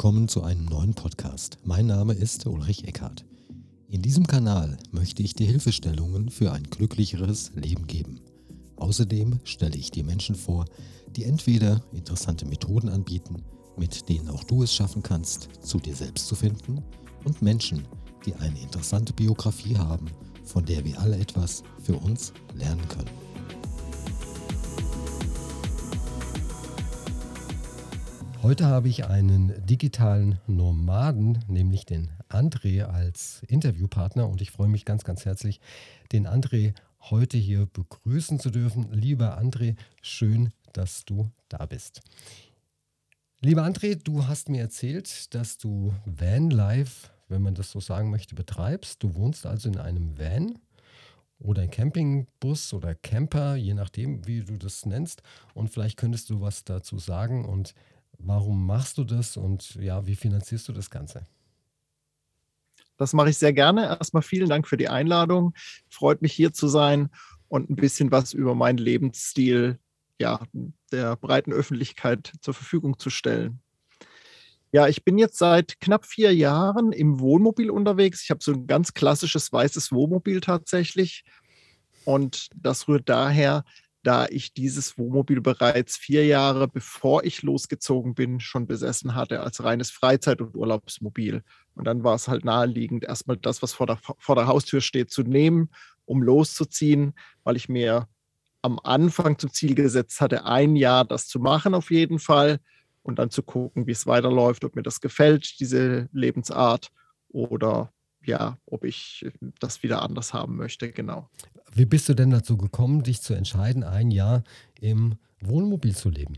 willkommen zu einem neuen Podcast. Mein Name ist Ulrich Eckhardt. In diesem Kanal möchte ich dir Hilfestellungen für ein glücklicheres Leben geben. Außerdem stelle ich dir Menschen vor, die entweder interessante Methoden anbieten, mit denen auch du es schaffen kannst, zu dir selbst zu finden, und Menschen, die eine interessante Biografie haben, von der wir alle etwas für uns lernen können. Heute habe ich einen digitalen Nomaden, nämlich den André als Interviewpartner und ich freue mich ganz, ganz herzlich, den André heute hier begrüßen zu dürfen. Lieber André, schön, dass du da bist. Lieber André, du hast mir erzählt, dass du Vanlife, wenn man das so sagen möchte, betreibst. Du wohnst also in einem Van oder Campingbus oder Camper, je nachdem, wie du das nennst. Und vielleicht könntest du was dazu sagen und Warum machst du das und ja, wie finanzierst du das Ganze? Das mache ich sehr gerne. Erstmal vielen Dank für die Einladung. Freut mich hier zu sein und ein bisschen was über meinen Lebensstil ja, der breiten Öffentlichkeit zur Verfügung zu stellen. Ja, ich bin jetzt seit knapp vier Jahren im Wohnmobil unterwegs. Ich habe so ein ganz klassisches weißes Wohnmobil tatsächlich. Und das rührt daher, da ich dieses Wohnmobil bereits vier Jahre bevor ich losgezogen bin, schon besessen hatte als reines Freizeit- und Urlaubsmobil. Und dann war es halt naheliegend, erstmal das, was vor der, vor der Haustür steht, zu nehmen, um loszuziehen, weil ich mir am Anfang zum Ziel gesetzt hatte, ein Jahr das zu machen auf jeden Fall und dann zu gucken, wie es weiterläuft, ob mir das gefällt, diese Lebensart oder ja, ob ich das wieder anders haben möchte, genau. Wie bist du denn dazu gekommen, dich zu entscheiden, ein Jahr im Wohnmobil zu leben?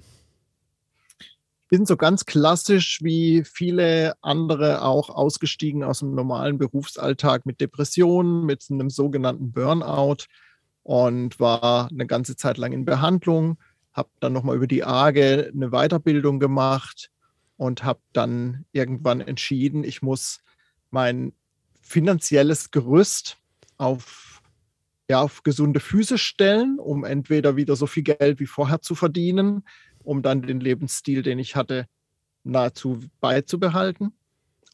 Ich bin so ganz klassisch wie viele andere auch ausgestiegen aus dem normalen Berufsalltag mit Depressionen, mit einem sogenannten Burnout und war eine ganze Zeit lang in Behandlung, habe dann nochmal über die AGE eine Weiterbildung gemacht und habe dann irgendwann entschieden, ich muss mein finanzielles Gerüst auf, ja, auf gesunde Füße stellen, um entweder wieder so viel Geld wie vorher zu verdienen, um dann den Lebensstil, den ich hatte, nahezu beizubehalten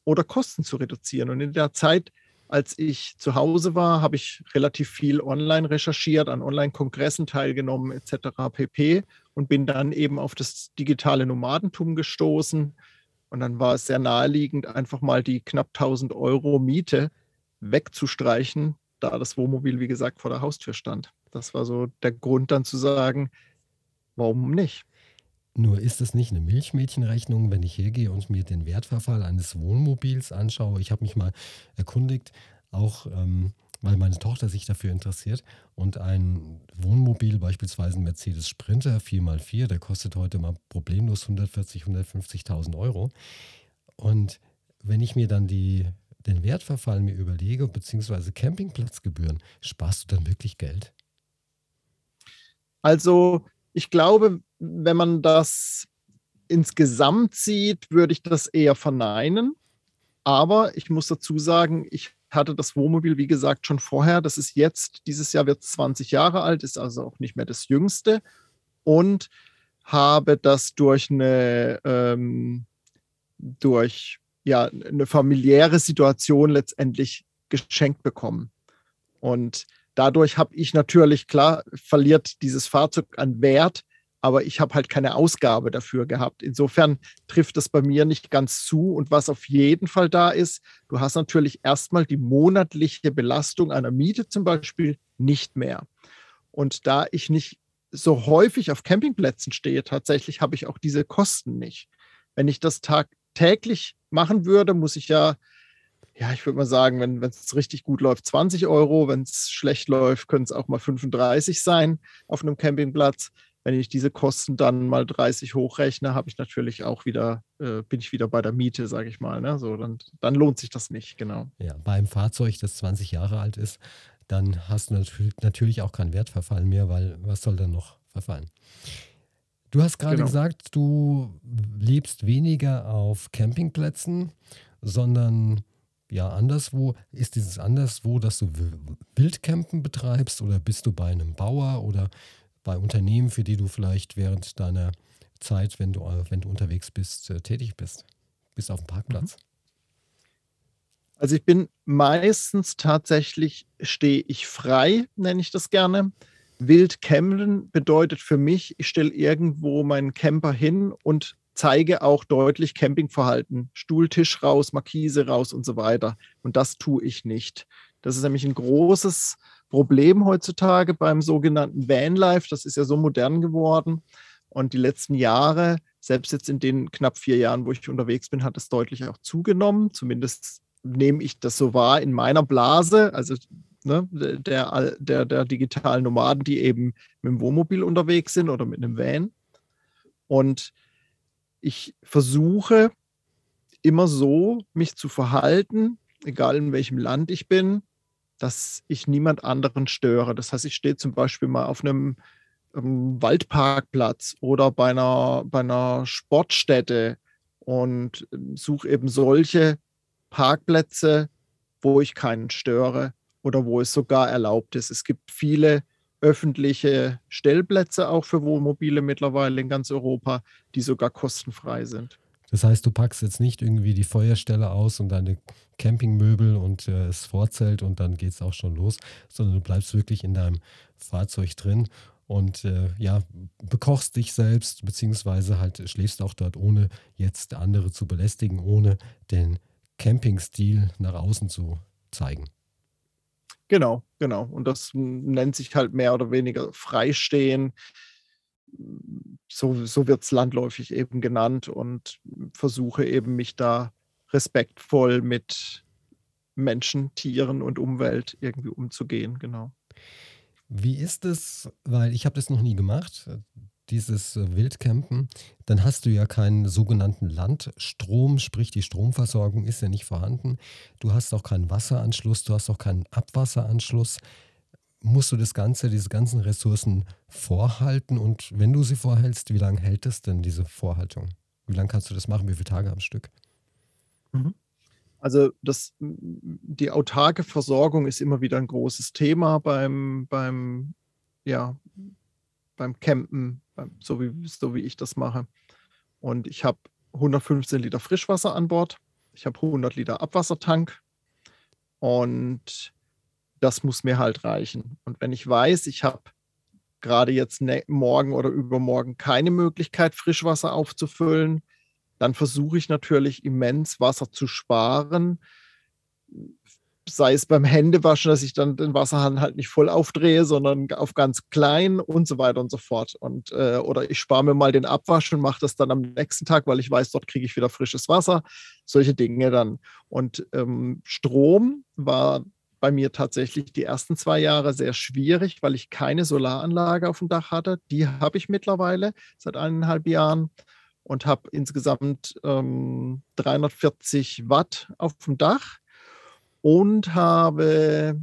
oder Kosten zu reduzieren. Und in der Zeit, als ich zu Hause war, habe ich relativ viel online recherchiert, an Online-Kongressen teilgenommen etc. pp. und bin dann eben auf das digitale Nomadentum gestoßen und dann war es sehr naheliegend, einfach mal die knapp 1000 Euro Miete wegzustreichen, da das Wohnmobil, wie gesagt, vor der Haustür stand. Das war so der Grund dann zu sagen, warum nicht? Nur ist es nicht eine Milchmädchenrechnung, wenn ich hergehe und mir den Wertverfall eines Wohnmobils anschaue. Ich habe mich mal erkundigt, auch ähm, weil meine Tochter sich dafür interessiert. Und ein Wohnmobil, beispielsweise ein Mercedes Sprinter 4x4, der kostet heute mal problemlos 140.000, 150.000 Euro. Und wenn ich mir dann die, den Wertverfall mir überlege, beziehungsweise Campingplatzgebühren, sparst du dann wirklich Geld? Also ich glaube, wenn man das insgesamt sieht, würde ich das eher verneinen. Aber ich muss dazu sagen, ich hatte das Wohnmobil, wie gesagt, schon vorher. Das ist jetzt, dieses Jahr wird es 20 Jahre alt, ist also auch nicht mehr das jüngste. Und habe das durch eine, ähm, durch ja, eine familiäre Situation letztendlich geschenkt bekommen. Und dadurch habe ich natürlich, klar, verliert dieses Fahrzeug an Wert, aber ich habe halt keine Ausgabe dafür gehabt. Insofern trifft das bei mir nicht ganz zu. Und was auf jeden Fall da ist, du hast natürlich erstmal die monatliche Belastung einer Miete zum Beispiel nicht mehr. Und da ich nicht so häufig auf Campingplätzen stehe, tatsächlich habe ich auch diese Kosten nicht. Wenn ich das tagtäglich machen würde, muss ich ja, ja, ich würde mal sagen, wenn es richtig gut läuft, 20 Euro, wenn es schlecht läuft, können es auch mal 35 sein auf einem Campingplatz wenn ich diese Kosten dann mal 30 hochrechne, habe ich natürlich auch wieder, äh, bin ich wieder bei der Miete, sage ich mal. Ne? So, dann, dann lohnt sich das nicht, genau. Ja, bei einem Fahrzeug, das 20 Jahre alt ist, dann hast du natürlich auch keinen Wertverfall mehr, weil was soll dann noch verfallen? Du hast gerade genau. gesagt, du lebst weniger auf Campingplätzen, sondern ja anderswo. Ist dieses anderswo, dass du Wildcampen betreibst oder bist du bei einem Bauer oder bei Unternehmen, für die du vielleicht während deiner Zeit, wenn du, wenn du unterwegs bist, äh, tätig bist? bis auf den Parkplatz? Mhm. Also ich bin meistens tatsächlich, stehe ich frei, nenne ich das gerne. Wild campen bedeutet für mich, ich stelle irgendwo meinen Camper hin und zeige auch deutlich Campingverhalten. Stuhltisch raus, Markise raus und so weiter. Und das tue ich nicht. Das ist nämlich ein großes Problem heutzutage beim sogenannten Vanlife. Das ist ja so modern geworden. Und die letzten Jahre, selbst jetzt in den knapp vier Jahren, wo ich unterwegs bin, hat es deutlich auch zugenommen. Zumindest nehme ich das so wahr in meiner Blase, also ne, der, der, der digitalen Nomaden, die eben mit dem Wohnmobil unterwegs sind oder mit einem Van. Und ich versuche immer so, mich zu verhalten, egal in welchem Land ich bin, dass ich niemand anderen störe. Das heißt, ich stehe zum Beispiel mal auf einem ähm, Waldparkplatz oder bei einer, bei einer Sportstätte und ähm, suche eben solche Parkplätze, wo ich keinen störe oder wo es sogar erlaubt ist. Es gibt viele öffentliche Stellplätze auch für Wohnmobile mittlerweile in ganz Europa, die sogar kostenfrei sind. Das heißt, du packst jetzt nicht irgendwie die Feuerstelle aus und deine Campingmöbel und äh, das Vorzelt und dann geht es auch schon los, sondern du bleibst wirklich in deinem Fahrzeug drin und äh, ja, bekochst dich selbst, beziehungsweise halt schläfst auch dort, ohne jetzt andere zu belästigen, ohne den Campingstil nach außen zu zeigen. Genau, genau. Und das nennt sich halt mehr oder weniger Freistehen. So, so wird es landläufig eben genannt und versuche eben mich da respektvoll mit Menschen, Tieren und Umwelt irgendwie umzugehen, genau. Wie ist es, weil ich habe das noch nie gemacht, dieses äh, Wildcampen, dann hast du ja keinen sogenannten Landstrom, sprich die Stromversorgung ist ja nicht vorhanden. Du hast auch keinen Wasseranschluss, du hast auch keinen Abwasseranschluss. Musst du das Ganze, diese ganzen Ressourcen vorhalten und wenn du sie vorhältst, wie lange hält es denn diese Vorhaltung? Wie lange kannst du das machen? Wie viele Tage am Stück? Mhm. Also das, die autarke Versorgung ist immer wieder ein großes Thema beim, beim, ja, beim Campen, so wie, so wie ich das mache. Und ich habe 115 Liter Frischwasser an Bord. Ich habe 100 Liter Abwassertank. Und das muss mir halt reichen. Und wenn ich weiß, ich habe gerade jetzt ne morgen oder übermorgen keine Möglichkeit, Frischwasser aufzufüllen, dann versuche ich natürlich immens Wasser zu sparen sei es beim Händewaschen, dass ich dann den Wasserhahn halt nicht voll aufdrehe, sondern auf ganz klein und so weiter und so fort. Und, äh, oder ich spare mir mal den Abwasch und mache das dann am nächsten Tag, weil ich weiß, dort kriege ich wieder frisches Wasser. Solche Dinge dann. Und ähm, Strom war bei mir tatsächlich die ersten zwei Jahre sehr schwierig, weil ich keine Solaranlage auf dem Dach hatte. Die habe ich mittlerweile seit eineinhalb Jahren und habe insgesamt ähm, 340 Watt auf dem Dach und habe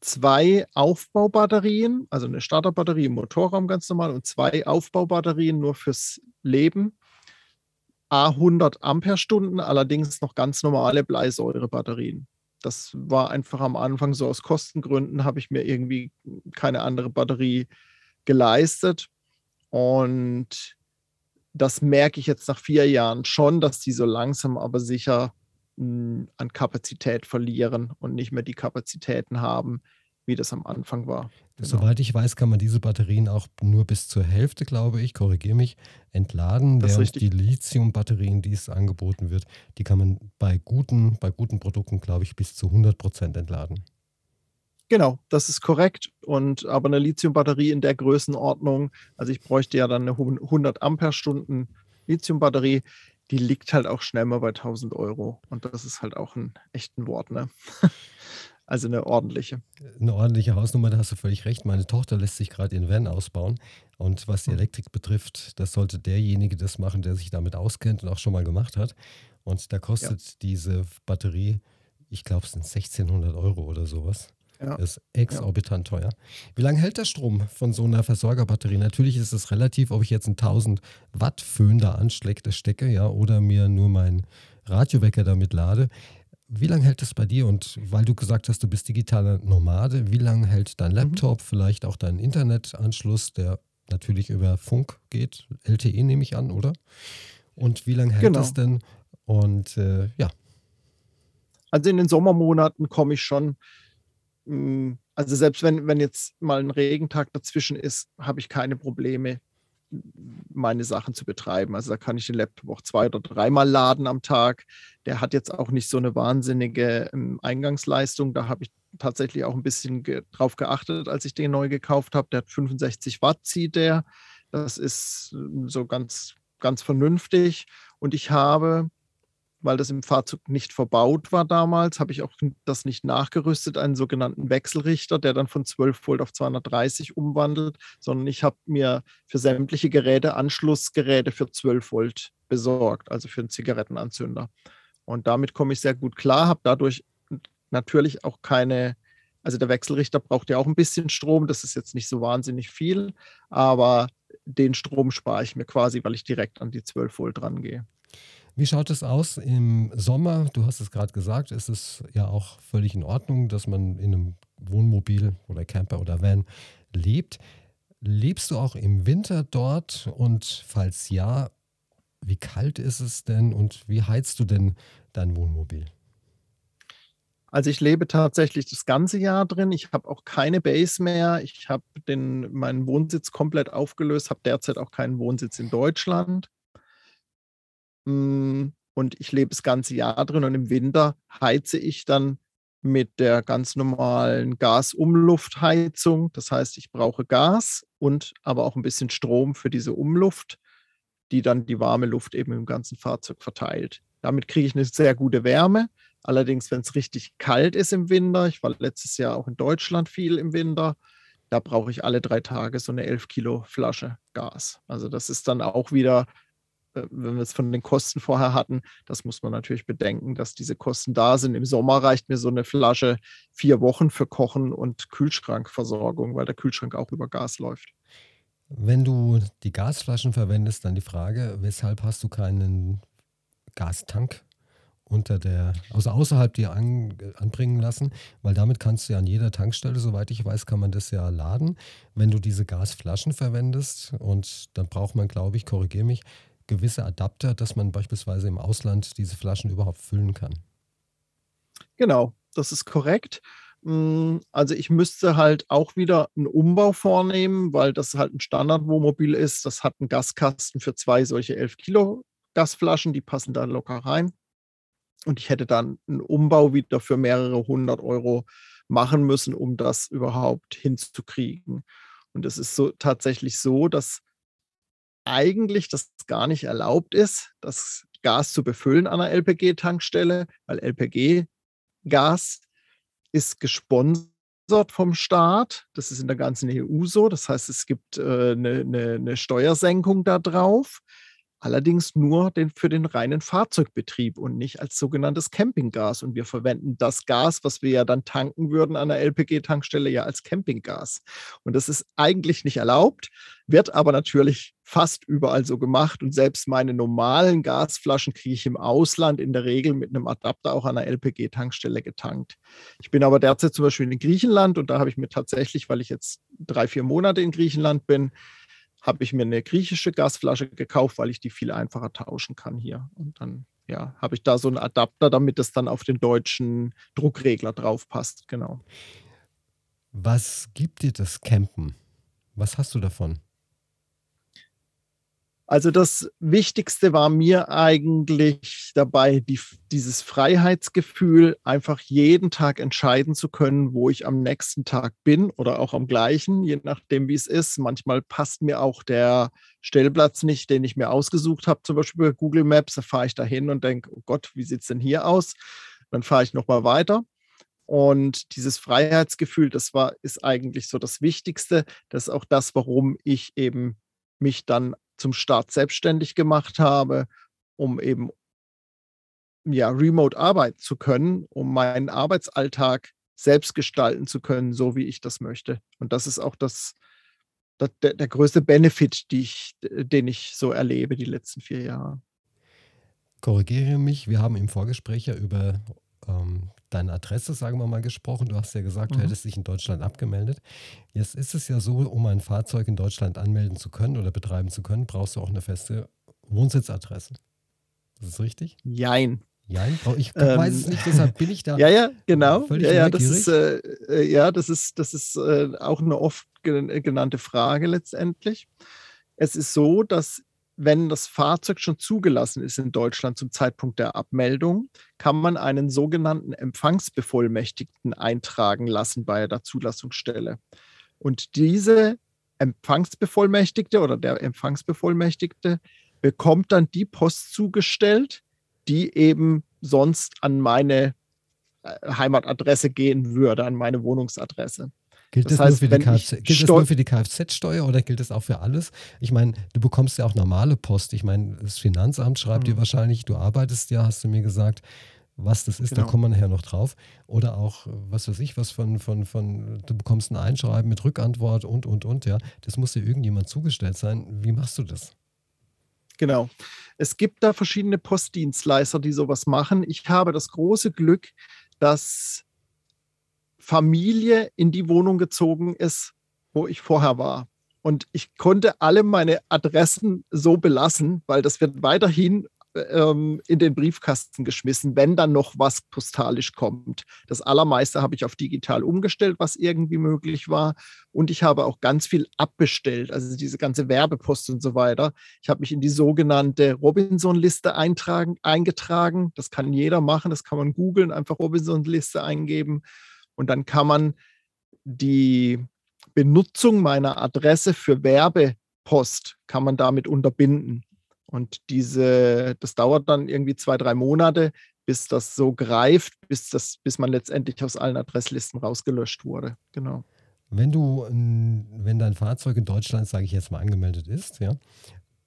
zwei Aufbaubatterien, also eine Starterbatterie im Motorraum ganz normal und zwei Aufbaubatterien nur fürs Leben. A100 Ampere-Stunden, allerdings noch ganz normale Bleisäurebatterien. Das war einfach am Anfang so aus Kostengründen, habe ich mir irgendwie keine andere Batterie geleistet. Und das merke ich jetzt nach vier Jahren schon, dass die so langsam aber sicher an Kapazität verlieren und nicht mehr die Kapazitäten haben, wie das am Anfang war. Genau. Soweit ich weiß, kann man diese Batterien auch nur bis zur Hälfte, glaube ich, korrigiere mich, entladen. Das während die Lithium-Batterien, die es angeboten wird, die kann man bei guten, bei guten Produkten, glaube ich, bis zu 100 Prozent entladen. Genau, das ist korrekt. Und aber eine Lithium-Batterie in der Größenordnung, also ich bräuchte ja dann eine 100 Ampere-Stunden Lithium-Batterie, die liegt halt auch schnell mal bei 1000 Euro. Und das ist halt auch ein echten Wort, ne? Also eine ordentliche. Eine ordentliche Hausnummer, da hast du völlig recht. Meine Tochter lässt sich gerade ihren Van ausbauen. Und was die hm. Elektrik betrifft, das sollte derjenige das machen, der sich damit auskennt und auch schon mal gemacht hat. Und da kostet ja. diese Batterie, ich glaube, es sind 1600 Euro oder sowas. Ja. Das ist exorbitant ja. teuer. Wie lange hält der Strom von so einer Versorgerbatterie? Natürlich ist es relativ, ob ich jetzt einen 1000 Watt Föhn da anstecke, ja, oder mir nur meinen Radiowecker damit lade. Wie lange hält das bei dir? Und weil du gesagt hast, du bist digitaler Nomade, wie lange hält dein. Laptop, mhm. vielleicht auch dein Internetanschluss, der natürlich über Funk geht? LTE nehme ich an, oder? Und wie lange hält genau. das denn Und äh, ja. Also in den Sommermonaten komme ich schon, mm, also selbst wenn, wenn jetzt mal ein Regentag dazwischen ist, habe ich keine Probleme, meine Sachen zu betreiben. Also da kann ich den Laptop auch zwei oder dreimal laden am Tag. Der hat jetzt auch nicht so eine wahnsinnige ähm, Eingangsleistung. Da habe ich tatsächlich auch ein bisschen drauf geachtet, als ich den neu gekauft habe. Der hat 65 Watt zieht der. Das ist ähm, so ganz, ganz vernünftig. Und ich habe weil das im Fahrzeug nicht verbaut war damals, habe ich auch das nicht nachgerüstet, einen sogenannten Wechselrichter, der dann von 12 Volt auf 230 umwandelt, sondern ich habe mir für sämtliche Geräte Anschlussgeräte für 12 Volt besorgt, also für einen Zigarettenanzünder. Und damit komme ich sehr gut klar, habe dadurch natürlich auch keine, also der Wechselrichter braucht ja auch ein bisschen Strom, das ist jetzt nicht so wahnsinnig viel, aber den Strom spare ich mir quasi, weil ich direkt an die 12 Volt rangehe. Wie schaut es aus im Sommer? Du hast es gerade gesagt, ist es ja auch völlig in Ordnung, dass man in einem Wohnmobil oder Camper oder Van lebt. Lebst du auch im Winter dort? Und falls ja, wie kalt ist es denn und wie heizt du denn dein Wohnmobil? Also ich lebe tatsächlich das ganze Jahr drin. Ich habe auch keine Base mehr. Ich habe meinen Wohnsitz komplett aufgelöst, habe derzeit auch keinen Wohnsitz in Deutschland. Hm, und ich lebe das ganze Jahr drin und im Winter heize ich dann mit der ganz normalen Gasumluftheizung. Das heißt, ich brauche Gas und aber auch ein bisschen Strom für diese Umluft, die dann die warme Luft eben im ganzen Fahrzeug verteilt. Damit kriege ich eine sehr gute Wärme. Allerdings, wenn es richtig kalt ist im Winter, ich war letztes Jahr auch in Deutschland viel im Winter, da brauche ich alle drei Tage so eine 11 Kilo Flasche Gas. Also das ist dann auch wieder wenn wir es von den Kosten vorher hatten, das muss man natürlich bedenken, dass diese Kosten da sind. Im Sommer reicht mir so eine Flasche vier Wochen für Kochen und Kühlschrankversorgung, weil der Kühlschrank auch über Gas läuft. Wenn du die Gasflaschen verwendest, dann die Frage, weshalb hast du keinen Gastank unter der, also außerhalb dir an, anbringen lassen, weil damit kannst du ja an jeder Tankstelle, soweit ich weiß, kann man das ja laden. Wenn du diese Gasflaschen verwendest und dann braucht man, glaube ich, korrigiere mich, gewisse Adapter, dass man beispielsweise im Ausland diese Flaschen überhaupt füllen kann. Genau, das ist korrekt. Hm, also ich müsste halt auch wieder einen Umbau vornehmen, weil das halt ein Standardwohnmobil ist. Das hat einen Gaskasten für zwei solche 11 Kilo Gasflaschen, die passen da locker rein. Und ich hätte dann einen Umbau wieder für mehrere hundert Euro machen müssen, um das überhaupt hinzukriegen. Und es ist so tatsächlich so, dass eigentlich das gar nicht erlaubt ist, das Gas zu befüllen an einer LPG-Tankstelle, weil LPG-Gas ist gesponsert vom Staat. Das ist in der ganzen EU so. Das heißt, es gibt äh, eine, eine, eine Steuersenkung da drauf allerdings nur den, für den reinen Fahrzeugbetrieb und nicht als sogenanntes Campinggas. Und wir verwenden das Gas, was wir ja dann tanken würden an der LPG-Tankstelle, ja als Campinggas. Und das ist eigentlich nicht erlaubt, wird aber natürlich fast überall so gemacht. Und selbst meine normalen Gasflaschen kriege ich im Ausland in der Regel mit einem Adapter auch an der LPG-Tankstelle getankt. Ich bin aber derzeit zum Beispiel in Griechenland und da habe ich mir tatsächlich, weil ich jetzt drei, vier Monate in Griechenland bin, habe ich mir eine griechische Gasflasche gekauft, weil ich die viel einfacher tauschen kann hier. Und dann ja, habe ich da so einen Adapter, damit es dann auf den deutschen Druckregler drauf passt. Genau. Was gibt dir das Campen? Was hast du davon? Also das Wichtigste war mir eigentlich dabei, die, dieses Freiheitsgefühl, einfach jeden Tag entscheiden zu können, wo ich am nächsten Tag bin oder auch am gleichen, je nachdem, wie es ist. Manchmal passt mir auch der Stellplatz nicht, den ich mir ausgesucht habe, zum Beispiel bei Google Maps. Da fahre ich dahin und denke, oh Gott, wie sieht es denn hier aus? Dann fahre ich nochmal weiter. Und dieses Freiheitsgefühl, das war, ist eigentlich so das Wichtigste. Das ist auch das, warum ich eben mich dann zum Start selbstständig gemacht habe, um eben ja, remote arbeiten zu können, um meinen Arbeitsalltag selbst gestalten zu können, so wie ich das möchte. Und das ist auch das, das der, der, größte Benefit, ich, den ich so erlebe die letzten vier Jahre. Korrigiere mich, wir haben im Vorgespräch ja über ähm, deine Adresse, sagen wir mal, gesprochen. Du hast ja gesagt, mhm. du hättest dich in Deutschland abgemeldet. Jetzt ist es ja so, um ein Fahrzeug in Deutschland anmelden zu können oder betreiben zu können, brauchst du auch eine feste Wohnsitzadresse. Ist das richtig? Jein. Jein? Ich ähm, weiß es nicht, deshalb bin ich da. Ja, ja, genau. Ja, ja, das ist, äh, äh, ja, das ist, das ist äh, auch eine oft genannte Frage letztendlich. Es ist so, dass wenn das Fahrzeug schon zugelassen ist in Deutschland zum Zeitpunkt der Abmeldung, kann man einen sogenannten Empfangsbevollmächtigten eintragen lassen bei der Zulassungsstelle. Und diese Empfangsbevollmächtigte oder der Empfangsbevollmächtigte bekommt dann die Post zugestellt, die eben sonst an meine äh, Heimatadresse gehen würde, an meine Wohnungsadresse. Gilt das, das heißt, nur für die Kfz, gilt das nur für die Kfz-Steuer oder gilt das auch für alles? Ich meine, du bekommst ja auch normale Post. Ich meine, das Finanzamt schreibt mhm. dir wahrscheinlich, du arbeitest ja, hast du mir gesagt, was das ist, genau. da kommen wir nachher noch drauf. Oder auch, was weiß ich, was von, von, von, du bekommst ein Einschreiben mit Rückantwort und, und, und, ja. Das muss dir irgendjemand zugestellt sein. Wie machst du das? Genau. Es gibt da verschiedene Postdienstleister, die sowas machen. Ich habe das große Glück, dass Familie in die Wohnung gezogen ist, wo ich vorher war. Und ich konnte alle meine Adressen so belassen, weil das wird weiterhin ähm, in den Briefkasten geschmissen, wenn dann noch was postalisch kommt. Das allermeiste habe ich auf digital umgestellt, was irgendwie möglich war. Und ich habe auch ganz viel abbestellt, also diese ganze Werbepost und so weiter. Ich habe mich in die sogenannte Robinson-Liste eingetragen. Das kann jeder machen, das kann man googeln, einfach Robinson-Liste eingeben. Und dann kann man die Benutzung meiner Adresse für Werbepost kann man damit unterbinden. Und diese, das dauert dann irgendwie zwei, drei Monate, bis das so greift, bis, das, bis man letztendlich aus allen Adresslisten rausgelöscht wurde. Genau. Wenn du, wenn dein Fahrzeug in Deutschland, sage ich jetzt mal, angemeldet ist, ja,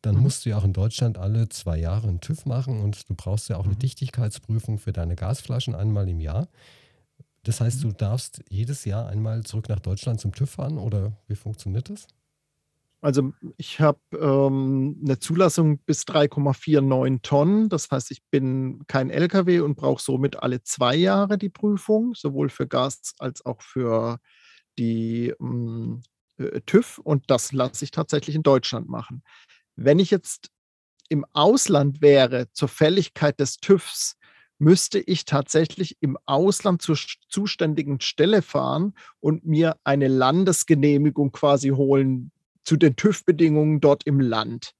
dann mhm. musst du ja auch in Deutschland alle zwei Jahre einen TÜV machen und du brauchst ja auch eine mhm. Dichtigkeitsprüfung für deine Gasflaschen einmal im Jahr. Das heißt, mhm. du darfst jedes Jahr einmal zurück nach Deutschland zum TÜV fahren oder wie funktioniert das? Also ich habe ähm, eine Zulassung bis 3,49 Tonnen. Das heißt, ich bin kein LKW und brauche somit alle zwei Jahre die Prüfung, sowohl für Gas als auch für die ähm, äh, TÜV. Und das lasse ich tatsächlich in Deutschland machen. Wenn ich jetzt im Ausland wäre zur Fälligkeit des TÜVs, müsste ich tatsächlich im Ausland zur zuständigen Stelle fahren und mir eine Landesgenehmigung quasi holen zu den TÜV-Bedingungen dort im Land,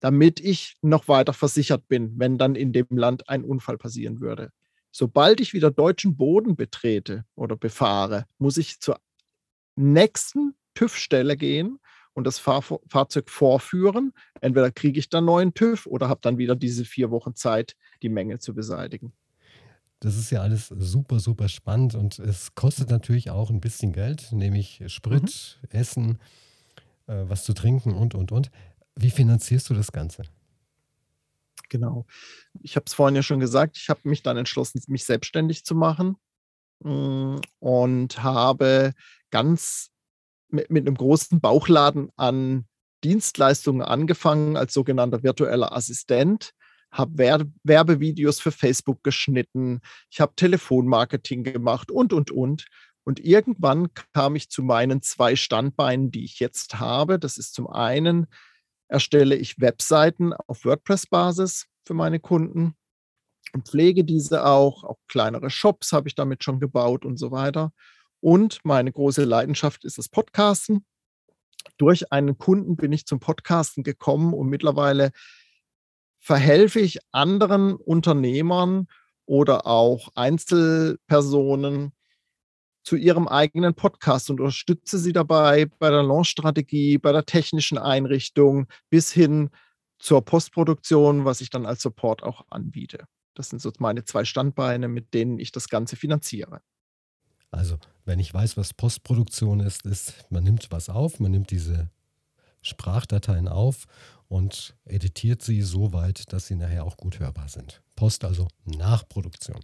damit ich noch weiter versichert bin, wenn dann in dem Land ein Unfall passieren würde. Sobald ich wieder deutschen Boden betrete oder befahre, muss ich zur nächsten TÜV-Stelle gehen und das Fahr Fahrzeug vorführen. Entweder kriege ich dann neuen TÜV oder habe dann wieder diese vier Wochen Zeit, die Menge zu beseitigen. Das ist ja alles super, super spannend und es kostet natürlich auch ein bisschen Geld, nämlich Sprit, mhm. Essen, äh, was zu trinken und, und, und. Wie finanzierst du das Ganze? Genau. Ich habe es vorhin ja schon gesagt, ich habe mich dann entschlossen, mich selbstständig zu machen mm, und habe ganz mit, mit einem großen Bauchladen an Dienstleistungen angefangen als sogenannter virtueller Assistent, habe Werbevideos für Facebook geschnitten, ich habe Telefonmarketing gemacht und, und, und. Und irgendwann kam ich zu meinen zwei Standbeinen, die ich jetzt habe. Das ist zum einen, erstelle ich Webseiten auf WordPress-Basis für meine Kunden und pflege diese auch. Auch kleinere Shops habe ich damit schon gebaut und so weiter. Und meine große Leidenschaft ist das Podcasten. Durch einen Kunden bin ich zum Podcasten gekommen und mittlerweile verhelfe ich anderen Unternehmern oder auch Einzelpersonen zu ihrem eigenen Podcast und unterstütze sie dabei bei der Launch-Strategie, bei der technischen Einrichtung bis hin zur Postproduktion, was ich dann als Support auch anbiete. Das sind so meine zwei Standbeine, mit denen ich das Ganze finanziere. Also, wenn ich weiß, was Postproduktion ist, ist, man nimmt was auf, man nimmt diese Sprachdateien auf und editiert sie so weit, dass sie nachher auch gut hörbar sind. Post also Nachproduktion.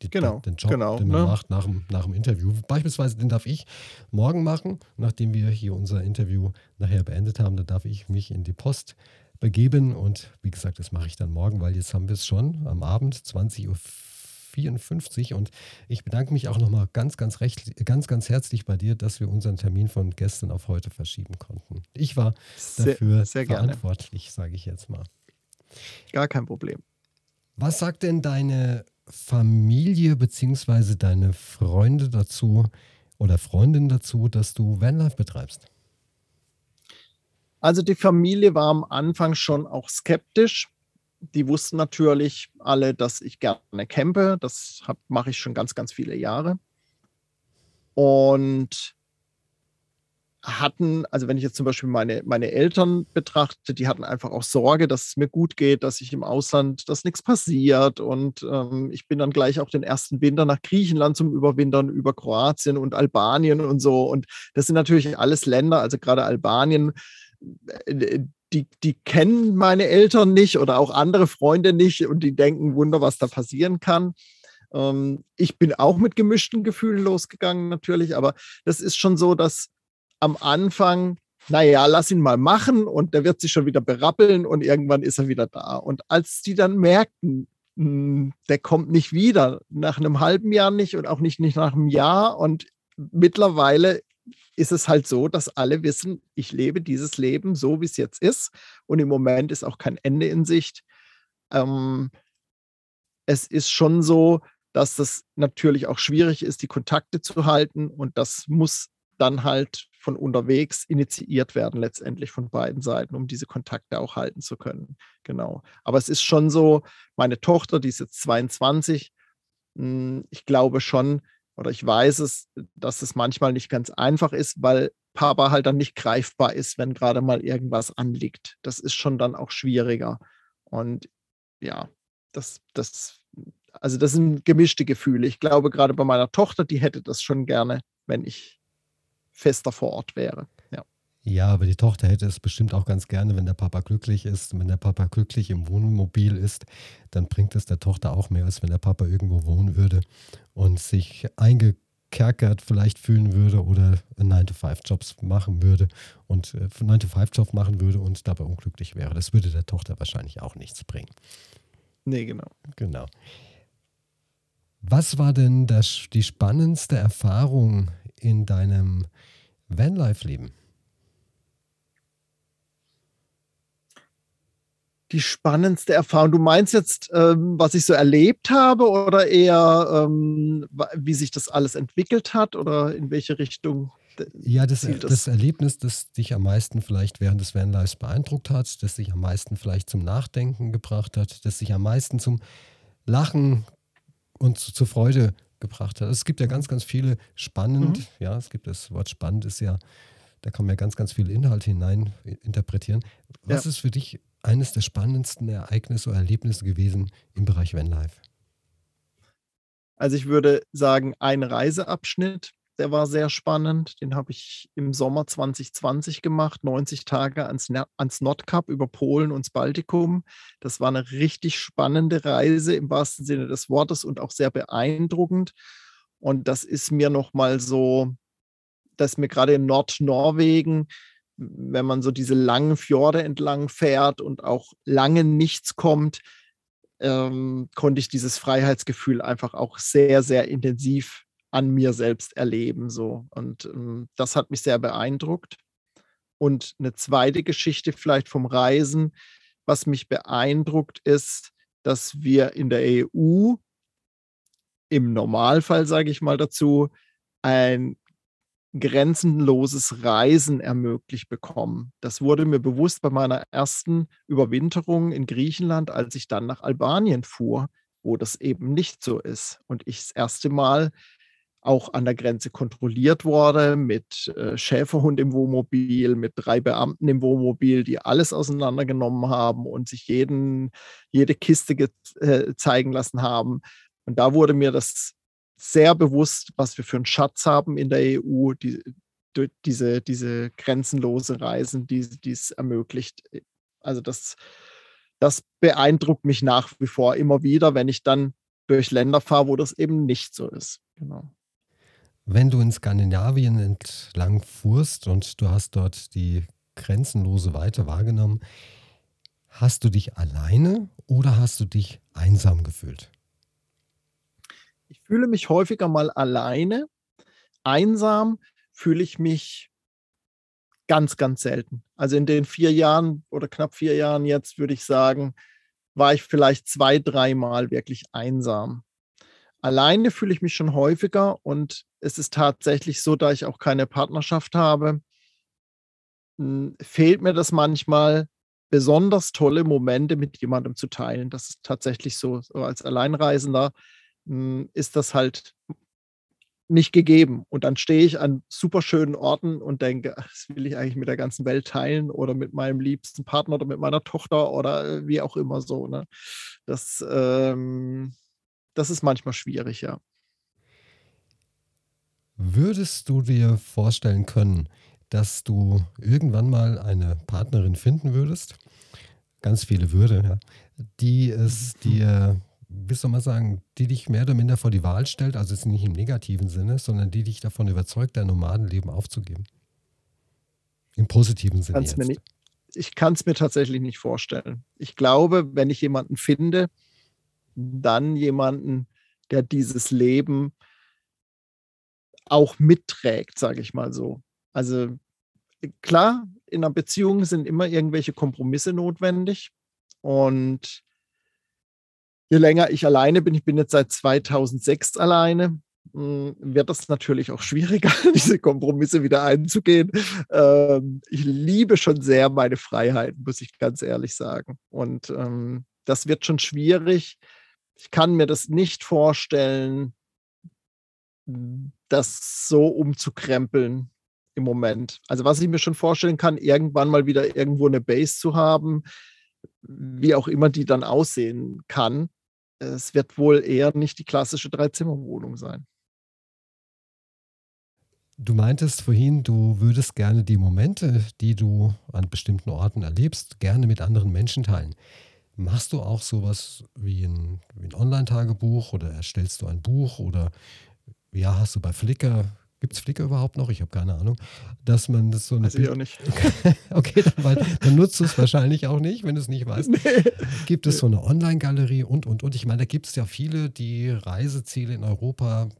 Die, genau, den Job, genau, den man ne? macht nach dem, nach dem Interview. Beispielsweise, den darf ich morgen machen, nachdem wir hier unser Interview nachher beendet haben. Da darf ich mich in die Post begeben und wie gesagt, das mache ich dann morgen, weil jetzt haben wir es schon am Abend, 20 Uhr 54. Und ich bedanke mich auch nochmal ganz, ganz, recht, ganz, ganz herzlich bei dir, dass wir unseren Termin von gestern auf heute verschieben konnten. Ich war dafür sehr, sehr verantwortlich, sage ich jetzt mal. Gar kein Problem. Was sagt denn deine Familie bzw. deine Freunde dazu oder Freundin dazu, dass du Vanlife betreibst? Also die Familie war am Anfang schon auch skeptisch. Die wussten natürlich alle, dass ich gerne campe. Das mache ich schon ganz, ganz viele Jahre. Und hatten, also wenn ich jetzt zum Beispiel meine, meine Eltern betrachte, die hatten einfach auch Sorge, dass es mir gut geht, dass ich im Ausland, dass nichts passiert. Und ähm, ich bin dann gleich auch den ersten Winter nach Griechenland zum Überwintern über Kroatien und Albanien und so. Und das sind natürlich alles Länder, also gerade Albanien, äh, die, die kennen meine Eltern nicht oder auch andere Freunde nicht und die denken, Wunder, was da passieren kann. Ähm, ich bin auch mit gemischten Gefühlen losgegangen, natürlich, aber das ist schon so, dass am Anfang, naja, lass ihn mal machen und der wird sich schon wieder berappeln und irgendwann ist er wieder da. Und als die dann merkten, hm, der kommt nicht wieder, nach einem halben Jahr nicht und auch nicht, nicht nach einem Jahr und mittlerweile ist es halt so, dass alle wissen, ich lebe dieses Leben so, wie es jetzt ist und im Moment ist auch kein Ende in Sicht. Ähm, es ist schon so, dass das natürlich auch schwierig ist, die Kontakte zu halten und das muss dann halt von unterwegs initiiert werden, letztendlich von beiden Seiten, um diese Kontakte auch halten zu können. Genau. Aber es ist schon so, meine Tochter, die ist jetzt 22, hm, ich glaube schon, oder ich weiß es, dass es manchmal nicht ganz einfach ist, weil Papa halt dann nicht greifbar ist, wenn gerade mal irgendwas anliegt. Das ist schon dann auch schwieriger. Und ja, das, das, also das sind gemischte Gefühle. Ich glaube, gerade bei meiner Tochter, die hätte das schon gerne, wenn ich fester vor Ort wäre. Ja. Aber die Tochter hätte es bestimmt auch ganz gerne, wenn der Papa glücklich ist. wenn der Papa glücklich im Wohnmobil ist, dann bringt es der Tochter auch mehr, als wenn der Papa irgendwo wohnen würde und sich eingekerkert vielleicht fühlen würde oder einen 9-to-5-Jobs machen würde und einen äh, 9-to-5-Job machen würde und dabei unglücklich wäre. Das würde der Tochter wahrscheinlich auch nichts bringen. Nee, genau. Genau. Was war denn das, die spannendste Erfahrung in deinem Vanlife-Leben? Die spannendste Erfahrung. Du meinst jetzt, ähm, was ich so erlebt habe oder eher, ähm, wie sich das alles entwickelt hat oder in welche Richtung? Ja, das, das, das Erlebnis, das dich am meisten vielleicht während des Vanlives beeindruckt hat, das dich am meisten vielleicht zum Nachdenken gebracht hat, das dich am meisten zum Lachen und zur Freude gebracht hat. Es gibt ja ganz, ganz viele spannend, mhm. ja, es gibt das Wort spannend, ist ja, da kann man ja ganz, ganz viel Inhalt hinein interpretieren. Was ja. ist für dich eines der spannendsten Ereignisse oder Erlebnisse gewesen im Bereich Vanlife? Also ich würde sagen, ein Reiseabschnitt, der war sehr spannend. Den habe ich im Sommer 2020 gemacht, 90 Tage ans, ans Nordkap über Polen und das Baltikum. Das war eine richtig spannende Reise im wahrsten Sinne des Wortes und auch sehr beeindruckend. Und das ist mir nochmal so, dass mir gerade in Nordnorwegen, wenn man so diese langen Fjorde entlang fährt und auch lange nichts kommt, ähm, konnte ich dieses Freiheitsgefühl einfach auch sehr, sehr intensiv an mir selbst erleben. So. Und ähm, das hat mich sehr beeindruckt. Und eine zweite Geschichte vielleicht vom Reisen, was mich beeindruckt, ist, dass wir in der EU im Normalfall, sage ich mal dazu, ein grenzenloses Reisen ermöglicht bekommen. Das wurde mir bewusst bei meiner ersten Überwinterung in Griechenland, als ich dann nach Albanien fuhr, wo das eben nicht so ist. Und ich das erste Mal auch an der Grenze kontrolliert wurde, mit äh, Schäferhund im Wohnmobil, mit drei Beamten im Wohnmobil, die alles auseinandergenommen haben und sich jeden, jede Kiste äh, zeigen lassen haben. Und da wurde mir das sehr bewusst, was wir für einen Schatz haben in der EU, die, diese, diese grenzenlose Reisen, die es ermöglicht. Also das, das beeindruckt mich nach wie vor immer wieder, wenn ich dann durch Länder fahre, wo das eben nicht so ist. Genau. Wenn du in Skandinavien entlang fuhrst und du hast dort die grenzenlose Weite wahrgenommen, hast du dich alleine oder hast du dich einsam gefühlt? Ich fühle mich häufiger mal alleine. Einsam fühle ich mich ganz, ganz selten. Also in den vier Jahren oder knapp vier Jahren jetzt würde ich sagen, war ich vielleicht zwei, dreimal wirklich einsam. Alleine fühle ich mich schon häufiger und es ist tatsächlich so, da ich auch keine Partnerschaft habe, hm, fehlt mir das manchmal, besonders tolle Momente mit jemandem zu teilen. Das ist tatsächlich so. so als Alleinreisender ist das halt nicht gegeben. Und dann stehe ich an super schönen Orten und denke, das will ich eigentlich mit der ganzen Welt teilen oder mit meinem liebsten Partner oder mit meiner Tochter oder äh, wie auch immer so. Ne? Das, ähm, das ist manchmal schwierig, ja. Würdest du dir vorstellen können, dass du irgendwann mal eine Partnerin finden würdest? Ganz viele würde, ja, die es mhm. dir wie soll man sagen, die dich mehr oder minder vor die Wahl stellt, also jetzt nicht im negativen Sinne, sondern die dich davon überzeugt, dein Nomadenleben aufzugeben? Im positiven Sinne. Kann's jetzt. Nicht, ich kann es mir tatsächlich nicht vorstellen. Ich glaube, wenn ich jemanden finde, dann jemanden, der dieses Leben auch mitträgt, sage ich mal so. Also klar, in einer Beziehung sind immer irgendwelche Kompromisse notwendig und je länger ich alleine bin, ich bin jetzt seit 2006 alleine, hm, wird das natürlich auch schwieriger, diese Kompromisse wieder einzugehen. Ähm, ich liebe schon sehr meine Freiheit, muss ich ganz ehrlich sagen. Und ähm, das wird schon schwierig. Ich kann mir das nicht vorstellen, das so umzukrempeln im Moment. Also was ich mir schon vorstellen kann, irgendwann mal wieder irgendwo eine Base zu haben, wie auch immer die dann aussehen kann. Es wird wohl eher nicht die klassische Dreizimmerwohnung sein. Du meintest vorhin, du würdest gerne die Momente, die du an bestimmten Orten erlebst, gerne mit anderen Menschen teilen. Machst du auch sowas wie ein, ein Online-Tagebuch oder erstellst du ein Buch oder ja, hast du bei Flickr Gibt es Flickr überhaupt noch? Ich habe keine Ahnung. Dass man das so eine. Weiß ich auch nicht. okay, dann, weil, dann, nutzt du es wahrscheinlich auch nicht, wenn du es nicht weißt. Nee. Gibt es so eine Online-Galerie und, und, und. Ich meine, da gibt es ja viele, die Reiseziele in Europa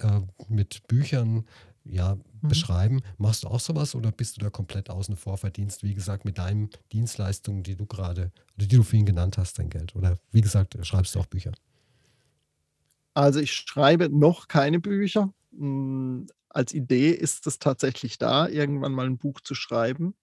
äh, mit Büchern ja, mhm. beschreiben. Machst du auch sowas oder bist du da komplett außen vor, verdienst, wie gesagt, mit deinen Dienstleistungen, die du gerade, die du für ihn genannt hast, dein Geld? Oder wie gesagt, schreibst du auch Bücher? Also ich schreibe noch keine Bücher. Hm, als Idee ist es tatsächlich da, irgendwann mal ein Buch zu schreiben.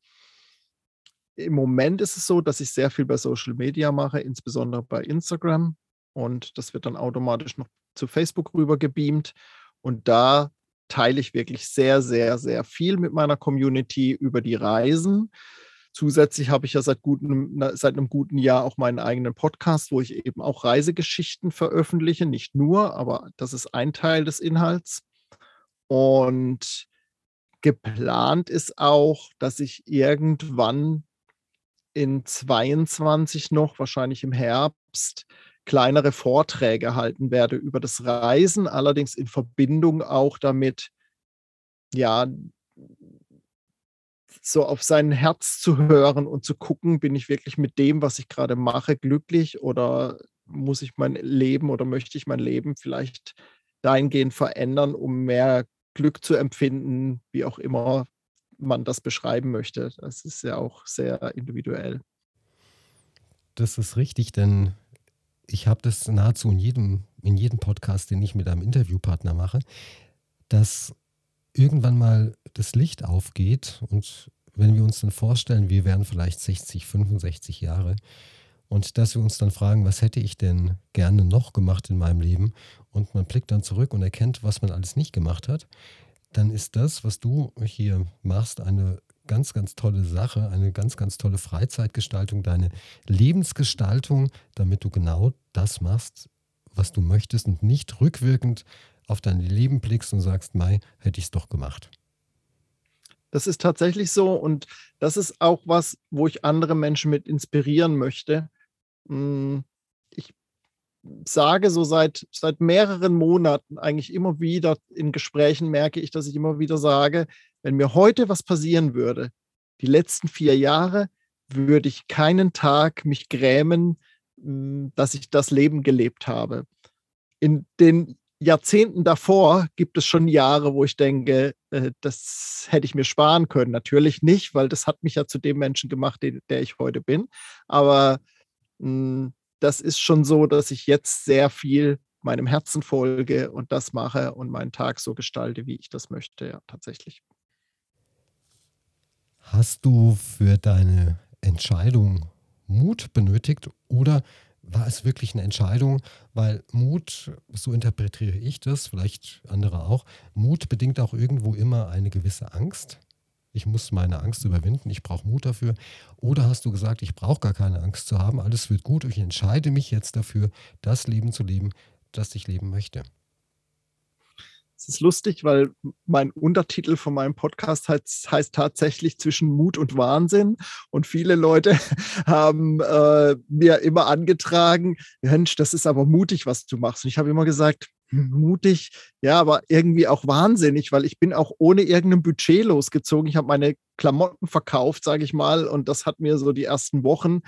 Im Moment ist es so, dass ich sehr viel bei Social Media mache, insbesondere bei Instagram. Und das wird dann automatisch noch zu Facebook rüber gebeamt. Und da teile ich wirklich sehr, sehr, sehr viel mit meiner Community über die Reisen. Zusätzlich habe ich ja seit, gutem, seit einem guten Jahr auch meinen eigenen Podcast, wo ich eben auch Reisegeschichten veröffentliche. Nicht nur, aber das ist ein Teil des Inhalts. Und geplant ist auch, dass ich irgendwann in 22 noch, wahrscheinlich im Herbst, kleinere Vorträge halten werde über das Reisen, allerdings in Verbindung auch damit, ja, so auf sein Herz zu hören und zu gucken, bin ich wirklich mit dem, was ich gerade mache, glücklich oder muss ich mein Leben oder möchte ich mein Leben vielleicht dahingehend verändern, um mehr Glück zu empfinden, wie auch immer man das beschreiben möchte. Das ist ja auch sehr individuell. Das ist richtig, denn ich habe das nahezu in jedem, in jedem Podcast, den ich mit einem Interviewpartner mache, dass irgendwann mal das Licht aufgeht und wenn wir uns dann vorstellen, wir wären vielleicht 60, 65 Jahre und dass wir uns dann fragen, was hätte ich denn gerne noch gemacht in meinem Leben und man blickt dann zurück und erkennt, was man alles nicht gemacht hat, dann ist das, was du hier machst, eine ganz, ganz tolle Sache, eine ganz, ganz tolle Freizeitgestaltung, deine Lebensgestaltung, damit du genau das machst, was du möchtest und nicht rückwirkend auf dein Leben blickst und sagst, Mai, hätte ich es doch gemacht. Das ist tatsächlich so und das ist auch was, wo ich andere Menschen mit inspirieren möchte. Hm, ich sage so seit, seit mehreren Monaten eigentlich immer wieder in Gesprächen merke ich, dass ich immer wieder sage, wenn mir heute was passieren würde, die letzten vier Jahre, würde ich keinen Tag mich grämen, hm, dass ich das Leben gelebt habe. In den Jahrzehnten davor gibt es schon Jahre, wo ich denke, äh, das hätte ich mir sparen können. Natürlich nicht, weil das hat mich ja zu dem Menschen gemacht, der ich heute bin. Aber das ist schon so, dass ich jetzt sehr viel meinem Herzen folge und das mache und meinen Tag so gestalte, wie ich das möchte, ja, tatsächlich. Hast du für deine Entscheidung Mut benötigt oder war es wirklich eine Entscheidung? Weil Mut, so interpretiere ich das, vielleicht andere auch, Mut bedingt auch irgendwo immer eine gewisse Angst. Ich muss meine Angst überwinden, ich brauche Mut dafür. Oder hast du gesagt, ich brauche gar keine Angst zu haben, alles wird gut, ich entscheide mich jetzt dafür, das Leben zu leben, das ich leben möchte? Es ist lustig, weil mein Untertitel von meinem Podcast heißt, heißt tatsächlich zwischen Mut und Wahnsinn. Und viele Leute haben äh, mir immer angetragen, Mensch, das ist aber mutig, was du machst. Und ich habe immer gesagt, mutig, ja, aber irgendwie auch wahnsinnig, weil ich bin auch ohne irgendein Budget losgezogen. Ich habe meine Klamotten verkauft, sage ich mal, und das hat mir so die ersten Wochen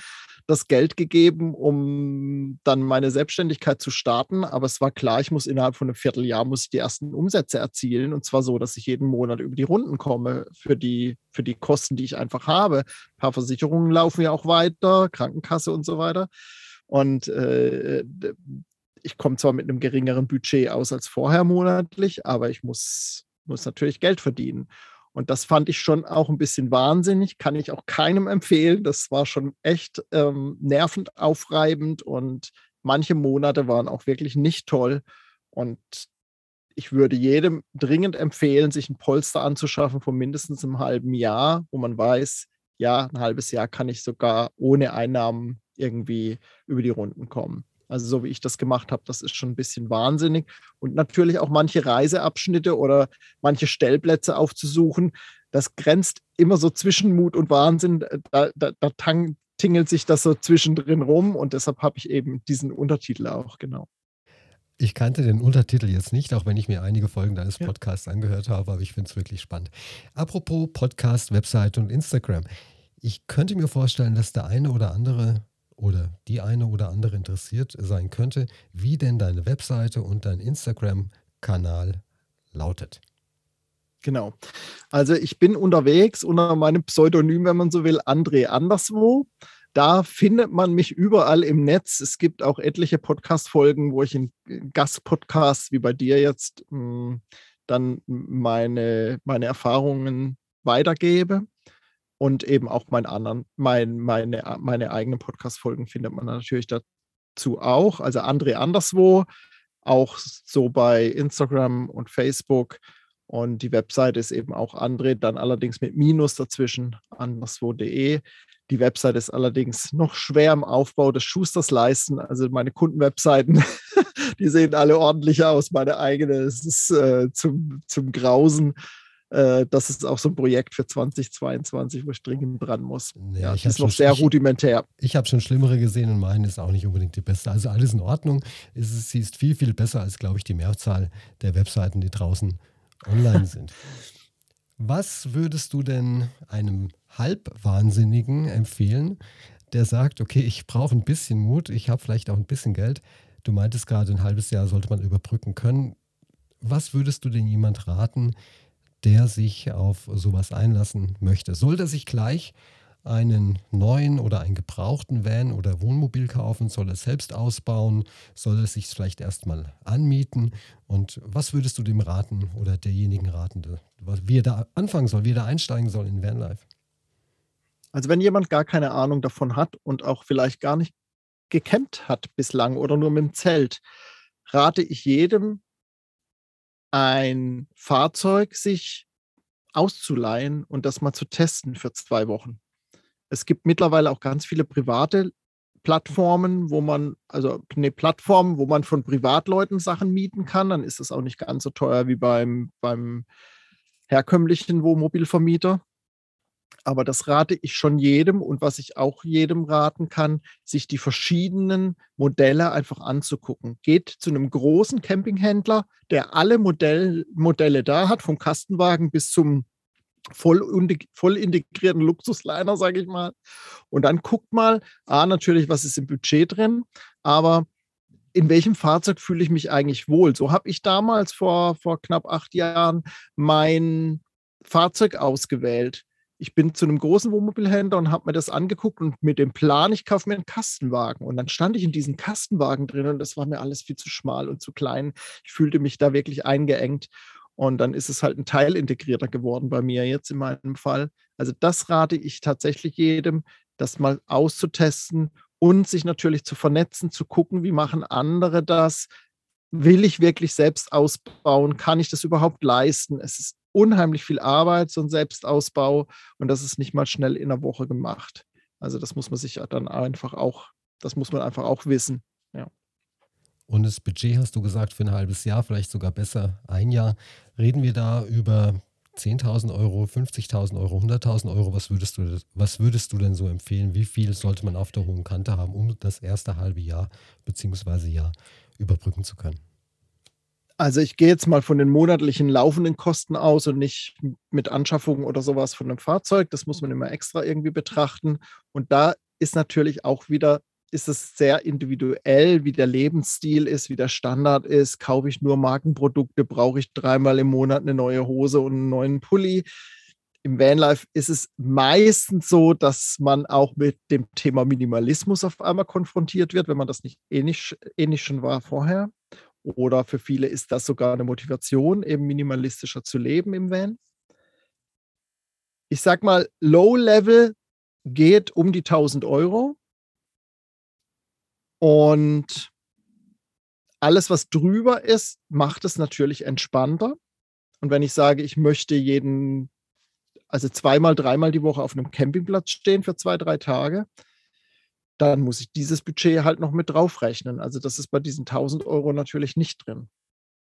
das Geld gegeben, um dann meine Selbstständigkeit zu starten. Aber es war klar, ich muss innerhalb von einem Vierteljahr muss ich die ersten Umsätze erzielen. Und zwar so, dass ich jeden Monat über die Runden komme für die, für die Kosten, die ich einfach habe. Ein paar Versicherungen laufen ja auch weiter, Krankenkasse und so weiter. Und äh, ich komme zwar mit einem geringeren Budget aus als vorher monatlich, aber ich muss, muss natürlich Geld verdienen. Und das fand ich schon auch ein bisschen wahnsinnig, kann ich auch keinem empfehlen. Das war schon echt ähm, nervend aufreibend und manche Monate waren auch wirklich nicht toll. Und ich würde jedem dringend empfehlen, sich ein Polster anzuschaffen von mindestens einem halben Jahr, wo man weiß, ja, ein halbes Jahr kann ich sogar ohne Einnahmen irgendwie über die Runden kommen. Also so wie ich das gemacht habe, das ist schon ein bisschen wahnsinnig. Und natürlich auch manche Reiseabschnitte oder manche Stellplätze aufzusuchen, das grenzt immer so zwischen Mut und Wahnsinn. Da, da, da tingelt sich das so zwischendrin rum und deshalb habe ich eben diesen Untertitel auch, genau. Ich kannte den Untertitel jetzt nicht, auch wenn ich mir einige Folgen deines Podcasts ja. angehört habe, aber ich finde es wirklich spannend. Apropos Podcast, Website und Instagram. Ich könnte mir vorstellen, dass der eine oder andere oder die eine oder andere interessiert sein könnte, wie denn deine Webseite und dein Instagram-Kanal lautet. Genau. Also ich bin unterwegs unter meinem Pseudonym, wenn man so will, André Anderswo. Da findet man mich überall im Netz. Es gibt auch etliche Podcast-Folgen, wo ich in Gastpodcasts wie bei dir jetzt hm, dann meine, meine Erfahrungen weitergebe. Und eben auch mein anderen, mein, meine, meine eigenen Podcast-Folgen findet man natürlich dazu auch. Also André anderswo, auch so bei Instagram und Facebook. Und die Webseite ist eben auch André, dann allerdings mit Minus dazwischen, anderswo.de. Die Webseite ist allerdings noch schwer im Aufbau des Schusters leisten. Also meine Kundenwebseiten, die sehen alle ordentlich aus. Meine eigene, ist äh, zum, zum Grausen. Äh, das ist auch so ein Projekt für 2022, wo ich dringend dran muss. Ja, ja ich ist noch sehr ich, rudimentär. Ich habe schon schlimmere gesehen und meine ist auch nicht unbedingt die beste. Also alles in Ordnung. Es ist, sie ist viel, viel besser als, glaube ich, die Mehrzahl der Webseiten, die draußen online sind. Was würdest du denn einem Halbwahnsinnigen empfehlen, der sagt, okay, ich brauche ein bisschen Mut, ich habe vielleicht auch ein bisschen Geld. Du meintest gerade, ein halbes Jahr sollte man überbrücken können. Was würdest du denn jemand raten, der sich auf sowas einlassen möchte. Sollte er sich gleich einen neuen oder einen gebrauchten Van oder Wohnmobil kaufen? Soll er selbst ausbauen? Soll er sich vielleicht erstmal anmieten? Und was würdest du dem raten oder derjenigen raten, wie er da anfangen soll, wie er da einsteigen soll in Vanlife? Also wenn jemand gar keine Ahnung davon hat und auch vielleicht gar nicht gecampt hat bislang oder nur mit dem Zelt, rate ich jedem, ein Fahrzeug sich auszuleihen und das mal zu testen für zwei Wochen. Es gibt mittlerweile auch ganz viele private Plattformen, wo man, also eine Plattform, wo man von Privatleuten Sachen mieten kann. Dann ist es auch nicht ganz so teuer wie beim, beim herkömmlichen Wohnmobilvermieter. Aber das rate ich schon jedem und was ich auch jedem raten kann, sich die verschiedenen Modelle einfach anzugucken. Geht zu einem großen Campinghändler, der alle Modell, Modelle da hat, vom Kastenwagen bis zum voll, voll integrierten Luxusliner, sage ich mal. Und dann guckt mal, ah, natürlich, was ist im Budget drin, aber in welchem Fahrzeug fühle ich mich eigentlich wohl? So habe ich damals vor, vor knapp acht Jahren mein Fahrzeug ausgewählt ich bin zu einem großen Wohnmobilhändler und habe mir das angeguckt und mit dem Plan, ich kaufe mir einen Kastenwagen. Und dann stand ich in diesem Kastenwagen drin und das war mir alles viel zu schmal und zu klein. Ich fühlte mich da wirklich eingeengt. Und dann ist es halt ein Teil integrierter geworden bei mir jetzt in meinem Fall. Also das rate ich tatsächlich jedem, das mal auszutesten und sich natürlich zu vernetzen, zu gucken, wie machen andere das. Will ich wirklich selbst ausbauen? Kann ich das überhaupt leisten? Es ist unheimlich viel Arbeit, so ein Selbstausbau. Und das ist nicht mal schnell in einer Woche gemacht. Also das muss man sich dann einfach auch, das muss man einfach auch wissen. Ja. Und das Budget hast du gesagt für ein halbes Jahr, vielleicht sogar besser ein Jahr. Reden wir da über 10.000 Euro, 50.000 Euro, 100.000 Euro? Was würdest, du, was würdest du denn so empfehlen? Wie viel sollte man auf der hohen Kante haben, um das erste halbe Jahr bzw. Jahr überbrücken zu können? Also ich gehe jetzt mal von den monatlichen laufenden Kosten aus und nicht mit Anschaffung oder sowas von einem Fahrzeug. Das muss man immer extra irgendwie betrachten. Und da ist natürlich auch wieder, ist es sehr individuell, wie der Lebensstil ist, wie der Standard ist. Kaufe ich nur Markenprodukte, brauche ich dreimal im Monat eine neue Hose und einen neuen Pulli. Im Vanlife ist es meistens so, dass man auch mit dem Thema Minimalismus auf einmal konfrontiert wird, wenn man das nicht ähnlich, ähnlich schon war vorher. Oder für viele ist das sogar eine Motivation, eben minimalistischer zu leben im Van. Ich sag mal, Low Level geht um die 1000 Euro. Und alles, was drüber ist, macht es natürlich entspannter. Und wenn ich sage, ich möchte jeden, also zweimal, dreimal die Woche auf einem Campingplatz stehen für zwei, drei Tage, dann muss ich dieses Budget halt noch mit draufrechnen. Also das ist bei diesen 1000 Euro natürlich nicht drin.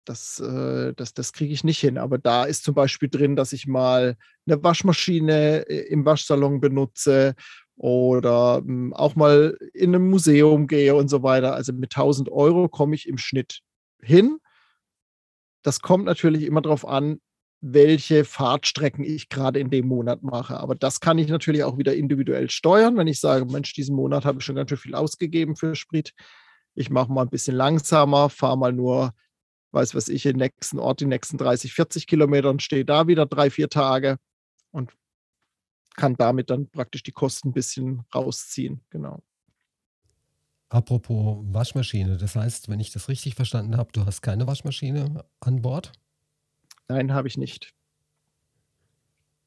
Das, äh, das, das kriege ich nicht hin. Aber da ist zum Beispiel drin, dass ich mal eine Waschmaschine äh, im Waschsalon benutze oder hm, auch mal in ein Museum gehe und so weiter. Also mit 1000 Euro komme ich im Schnitt hin. Das kommt natürlich immer darauf an, welche Fahrtstrecken ich gerade in dem Monat mache. Aber das kann ich natürlich auch wieder individuell steuern, wenn ich sage, Mensch, diesen Monat habe ich schon ganz schön viel ausgegeben für Sprit. Ich mache mal ein bisschen langsamer, fahre mal nur, weiß was ich, den nächsten Ort, die nächsten 30, 40 Kilometer und stehe da wieder drei, vier Tage und kann damit dann praktisch die Kosten ein bisschen rausziehen. Genau. Apropos Waschmaschine, das heißt, wenn ich das richtig verstanden habe, du hast keine Waschmaschine an Bord? Nein, habe ich nicht.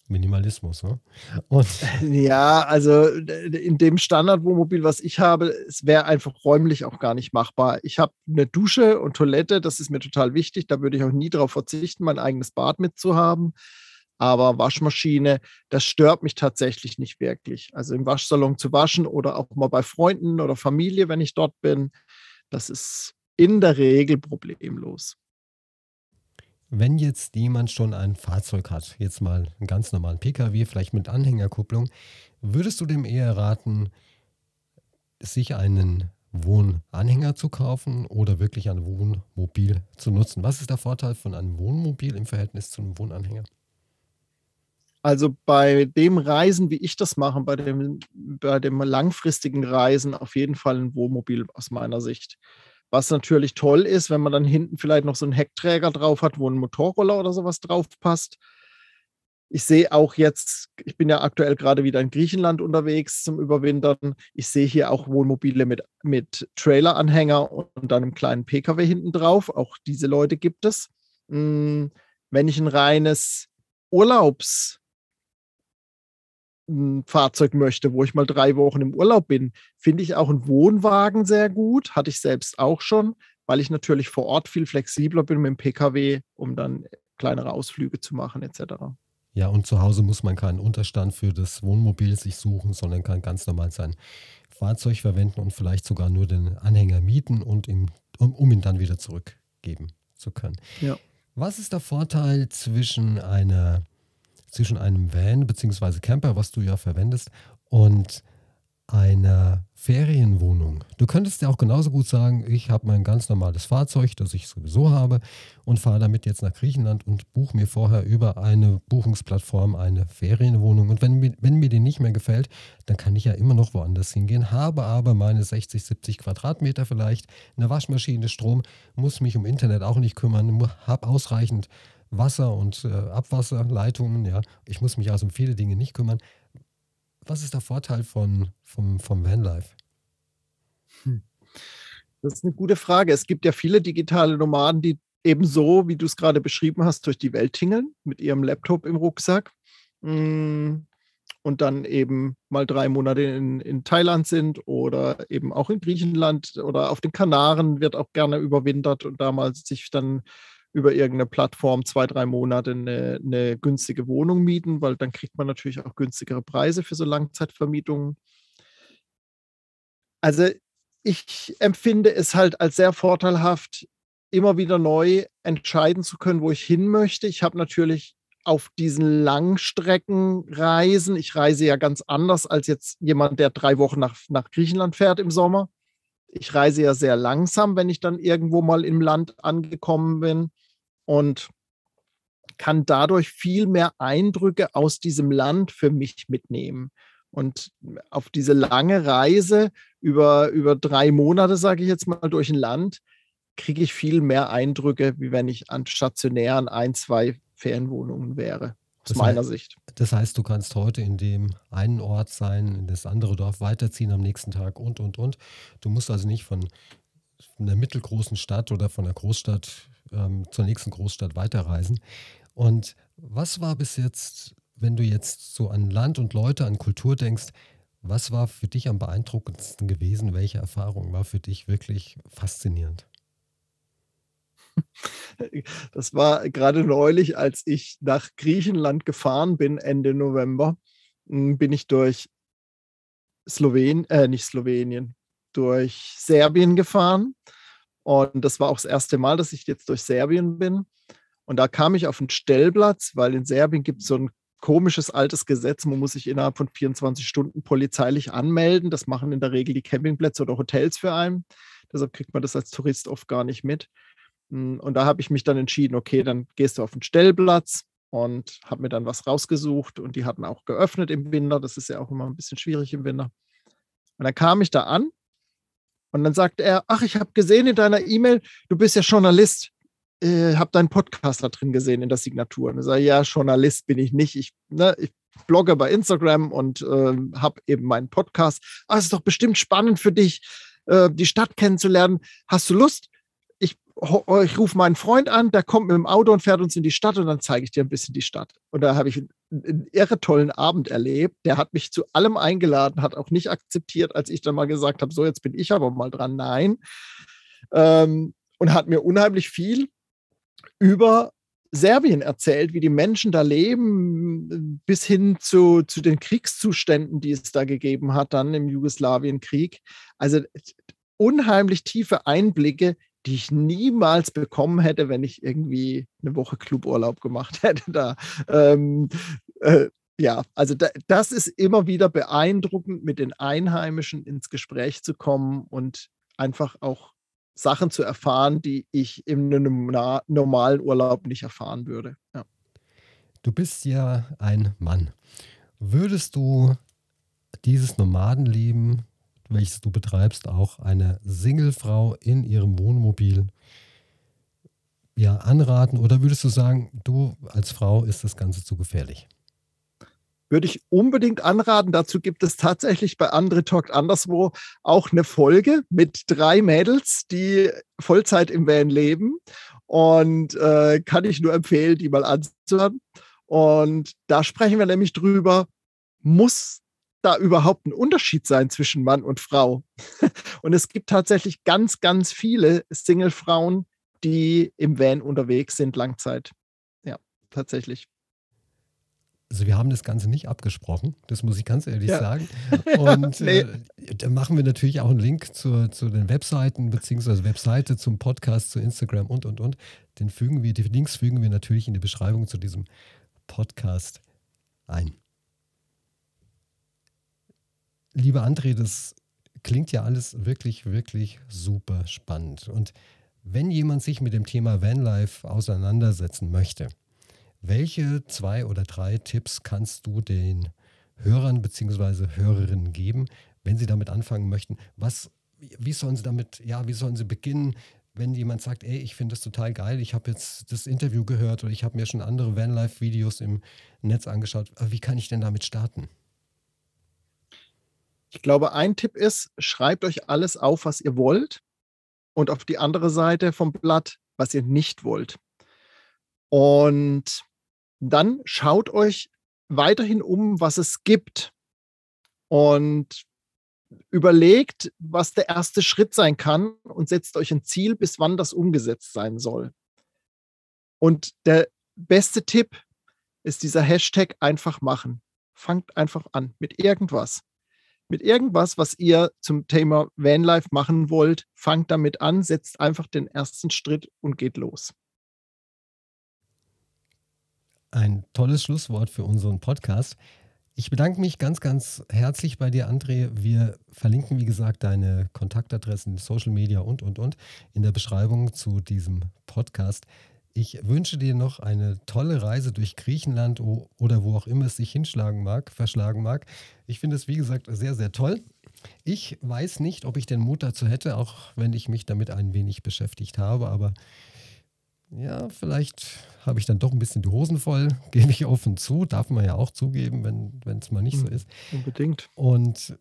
Minimalismus, ne? Und ja, also in dem Standardwohnmobil, was ich habe, es wäre einfach räumlich auch gar nicht machbar. Ich habe eine Dusche und Toilette, das ist mir total wichtig. Da würde ich auch nie darauf verzichten, mein eigenes Bad mitzuhaben. Aber Waschmaschine, das stört mich tatsächlich nicht wirklich. Also im Waschsalon zu waschen oder auch mal bei Freunden oder Familie, wenn ich dort bin, das ist in der Regel problemlos. Wenn jetzt jemand schon ein Fahrzeug hat, jetzt mal einen ganz normalen Pkw, vielleicht mit Anhängerkupplung, würdest du dem eher raten, sich einen Wohnanhänger zu kaufen oder wirklich ein Wohnmobil zu nutzen? Was ist der Vorteil von einem Wohnmobil im Verhältnis zu einem Wohnanhänger? Also bei dem Reisen, wie ich das mache, bei dem, bei dem langfristigen Reisen auf jeden Fall ein Wohnmobil aus meiner Sicht. Was natürlich toll ist, wenn man dann hinten vielleicht noch so einen Heckträger drauf hat, wo ein Motorroller oder sowas drauf passt. Ich sehe auch jetzt, ich bin ja aktuell gerade wieder in Griechenland unterwegs zum Überwintern. Ich sehe hier auch Wohnmobile mit, mit Traileranhänger und dann einem kleinen Pkw hinten drauf. Auch diese Leute gibt es. Hm, wenn ich ein reines Urlaubs- ein Fahrzeug möchte, wo ich mal drei Wochen im Urlaub bin, finde ich auch einen Wohnwagen sehr gut. Hatte ich selbst auch schon, weil ich natürlich vor Ort viel flexibler bin mit dem Pkw, um dann kleinere Ausflüge zu machen etc. Ja, und zu Hause muss man keinen Unterstand für das Wohnmobil sich suchen, sondern kann ganz normal sein Fahrzeug verwenden und vielleicht sogar nur den Anhänger mieten und ihm, um, um ihn dann wieder zurückgeben zu können. Ja. Was ist der Vorteil zwischen einer zwischen einem Van bzw. Camper, was du ja verwendest, und einer Ferienwohnung. Du könntest ja auch genauso gut sagen, ich habe mein ganz normales Fahrzeug, das ich sowieso habe und fahre damit jetzt nach Griechenland und buche mir vorher über eine Buchungsplattform eine Ferienwohnung. Und wenn mir, wenn mir die nicht mehr gefällt, dann kann ich ja immer noch woanders hingehen, habe aber meine 60, 70 Quadratmeter vielleicht, eine Waschmaschine, Strom, muss mich um Internet auch nicht kümmern, habe ausreichend Wasser und äh, Abwasserleitungen. Ja, ich muss mich also um viele Dinge nicht kümmern. Was ist der Vorteil von, vom, vom Vanlife? Hm. Das ist eine gute Frage. Es gibt ja viele digitale Nomaden, die ebenso, wie du es gerade beschrieben hast, durch die Welt tingeln mit ihrem Laptop im Rucksack mm, und dann eben mal drei Monate in, in Thailand sind oder eben auch in Griechenland oder auf den Kanaren wird auch gerne überwintert und damals sich dann über irgendeine Plattform zwei, drei Monate eine, eine günstige Wohnung mieten, weil dann kriegt man natürlich auch günstigere Preise für so Langzeitvermietungen. Also ich empfinde es halt als sehr vorteilhaft, immer wieder neu entscheiden zu können, wo ich hin möchte. Ich habe natürlich auf diesen Langstreckenreisen, ich reise ja ganz anders als jetzt jemand, der drei Wochen nach, nach Griechenland fährt im Sommer. Ich reise ja sehr langsam, wenn ich dann irgendwo mal im Land angekommen bin und kann dadurch viel mehr Eindrücke aus diesem Land für mich mitnehmen. Und auf diese lange Reise über, über drei Monate, sage ich jetzt mal, durch ein Land, kriege ich viel mehr Eindrücke, wie wenn ich an stationären ein, zwei Ferienwohnungen wäre, aus das meiner heißt, Sicht. Das heißt, du kannst heute in dem einen Ort sein, in das andere Dorf weiterziehen am nächsten Tag und, und, und. Du musst also nicht von einer mittelgroßen Stadt oder von einer Großstadt ähm, zur nächsten Großstadt weiterreisen. Und was war bis jetzt, wenn du jetzt so an Land und Leute, an Kultur denkst, was war für dich am beeindruckendsten gewesen? Welche Erfahrung war für dich wirklich faszinierend? Das war gerade neulich, als ich nach Griechenland gefahren bin, Ende November, hm, bin ich durch Slowenien, äh, nicht Slowenien, durch Serbien gefahren. Und das war auch das erste Mal, dass ich jetzt durch Serbien bin. Und da kam ich auf einen Stellplatz, weil in Serbien gibt es so ein komisches altes Gesetz. Man muss sich innerhalb von 24 Stunden polizeilich anmelden. Das machen in der Regel die Campingplätze oder Hotels für einen. Deshalb kriegt man das als Tourist oft gar nicht mit. Hm, und da habe ich mich dann entschieden, okay, dann gehst du auf den Stellplatz und habe mir dann was rausgesucht und die hatten auch geöffnet im Winter. Das ist ja auch immer ein bisschen schwierig im Winter. Und dann kam ich da an und dann sagte er, ach, ich habe gesehen in deiner E-Mail, du bist ja Journalist. Äh, habe deinen Podcast da drin gesehen in der Signatur. Und ich sage, ja, Journalist bin ich nicht. Ich, ne, ich blogge bei Instagram und äh, habe eben meinen Podcast. Ah, es ist doch bestimmt spannend für dich, äh, die Stadt kennenzulernen. Hast du Lust? Ich rufe meinen Freund an, der kommt mit dem Auto und fährt uns in die Stadt und dann zeige ich dir ein bisschen die Stadt. Und da habe ich einen, einen irre tollen Abend erlebt. Der hat mich zu allem eingeladen, hat auch nicht akzeptiert, als ich dann mal gesagt habe, so jetzt bin ich aber mal dran. Nein. Ähm, und hat mir unheimlich viel über Serbien erzählt, wie die Menschen da leben, bis hin zu, zu den Kriegszuständen, die es da gegeben hat, dann im Jugoslawienkrieg. Also unheimlich tiefe Einblicke die ich niemals bekommen hätte, wenn ich irgendwie eine Woche Cluburlaub gemacht hätte. Da, ähm, äh, ja, also da, das ist immer wieder beeindruckend, mit den Einheimischen ins Gespräch zu kommen und einfach auch Sachen zu erfahren, die ich einem normalen Urlaub nicht erfahren würde. Ja. Du bist ja ein Mann. Würdest du dieses Nomadenleben welches du betreibst, auch eine Singlefrau in ihrem Wohnmobil ja, anraten? Oder würdest du sagen, du als Frau ist das Ganze zu gefährlich? Würde ich unbedingt anraten. Dazu gibt es tatsächlich bei Andre Talk anderswo auch eine Folge mit drei Mädels, die Vollzeit im Van leben. Und äh, kann ich nur empfehlen, die mal anzuhören. Und da sprechen wir nämlich drüber, muss da überhaupt ein Unterschied sein zwischen Mann und Frau? Und es gibt tatsächlich ganz, ganz viele Single-Frauen, die im Van unterwegs sind, Langzeit. Ja, tatsächlich. Also wir haben das Ganze nicht abgesprochen, das muss ich ganz ehrlich ja. sagen. Und nee. äh, da machen wir natürlich auch einen Link zur, zu den Webseiten, beziehungsweise Webseite zum Podcast, zu Instagram und, und, und. Den fügen wir, die Links fügen wir natürlich in die Beschreibung zu diesem Podcast ein. Lieber André, das klingt ja alles wirklich, wirklich super spannend. Und wenn jemand sich mit dem Thema Vanlife auseinandersetzen möchte, welche zwei oder drei Tipps kannst du den Hörern bzw. Hörerinnen geben, wenn sie damit anfangen möchten? Was, wie sollen sie damit, ja, wie sollen sie beginnen? wenn jemand sagt, ey, ich finde das total geil, ich habe jetzt das Interview gehört oder ich habe mir schon andere Vanlife-Videos im Netz angeschaut, wie kann ich denn damit starten? Ich glaube, ein Tipp ist, schreibt euch alles auf, was ihr wollt und auf die andere Seite vom Blatt, was ihr nicht wollt. Und dann schaut euch weiterhin um, was es gibt. Und überlegt, was der erste Schritt sein kann und setzt euch ein Ziel, bis wann das umgesetzt sein soll. Und der beste Tipp ist dieser Hashtag einfach machen. Fangt einfach an mit irgendwas. Mit irgendwas, was ihr zum Thema Vanlife machen wollt, fangt damit an, setzt einfach den ersten Schritt und geht los. Ein tolles Schlusswort für unseren Podcast. Ich bedanke mich ganz, ganz herzlich bei dir, André. Wir verlinken, wie gesagt, deine Kontaktadressen, Social Media und, und, und in der Beschreibung zu diesem Podcast. Ich wünsche dir noch eine tolle Reise durch Griechenland oder wo auch immer es sich hinschlagen mag, verschlagen mag. Ich finde es, wie gesagt, sehr, sehr toll. Ich weiß nicht, ob ich den Mut dazu hätte, auch wenn ich mich damit ein wenig beschäftigt habe, aber ja, vielleicht habe ich dann doch ein bisschen die Hosen voll, gebe ich offen zu, darf man ja auch zugeben, wenn es mal nicht so hm, ist. Unbedingt. Und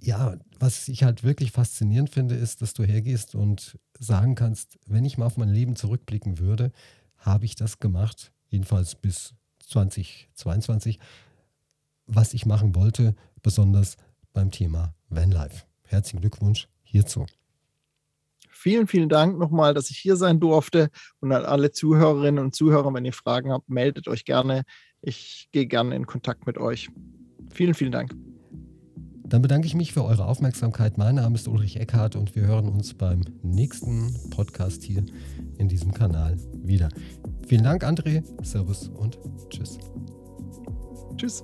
ja, was ich halt wirklich faszinierend finde, ist, dass du hergehst und sagen kannst, wenn ich mal auf mein Leben zurückblicken würde, habe ich das gemacht, jedenfalls bis 2022, was ich machen wollte, besonders beim Thema Vanlife. Herzlichen Glückwunsch hierzu. Vielen, vielen Dank nochmal, dass ich hier sein durfte. Und an alle Zuhörerinnen und Zuhörer, wenn ihr Fragen habt, meldet euch gerne. Ich gehe gerne in Kontakt mit euch. Vielen, vielen Dank. Dann bedanke ich mich für eure Aufmerksamkeit. Mein Name ist Ulrich Eckhardt und wir hören uns beim nächsten Podcast hier in diesem Kanal wieder. Vielen Dank, André. Servus und tschüss. Tschüss.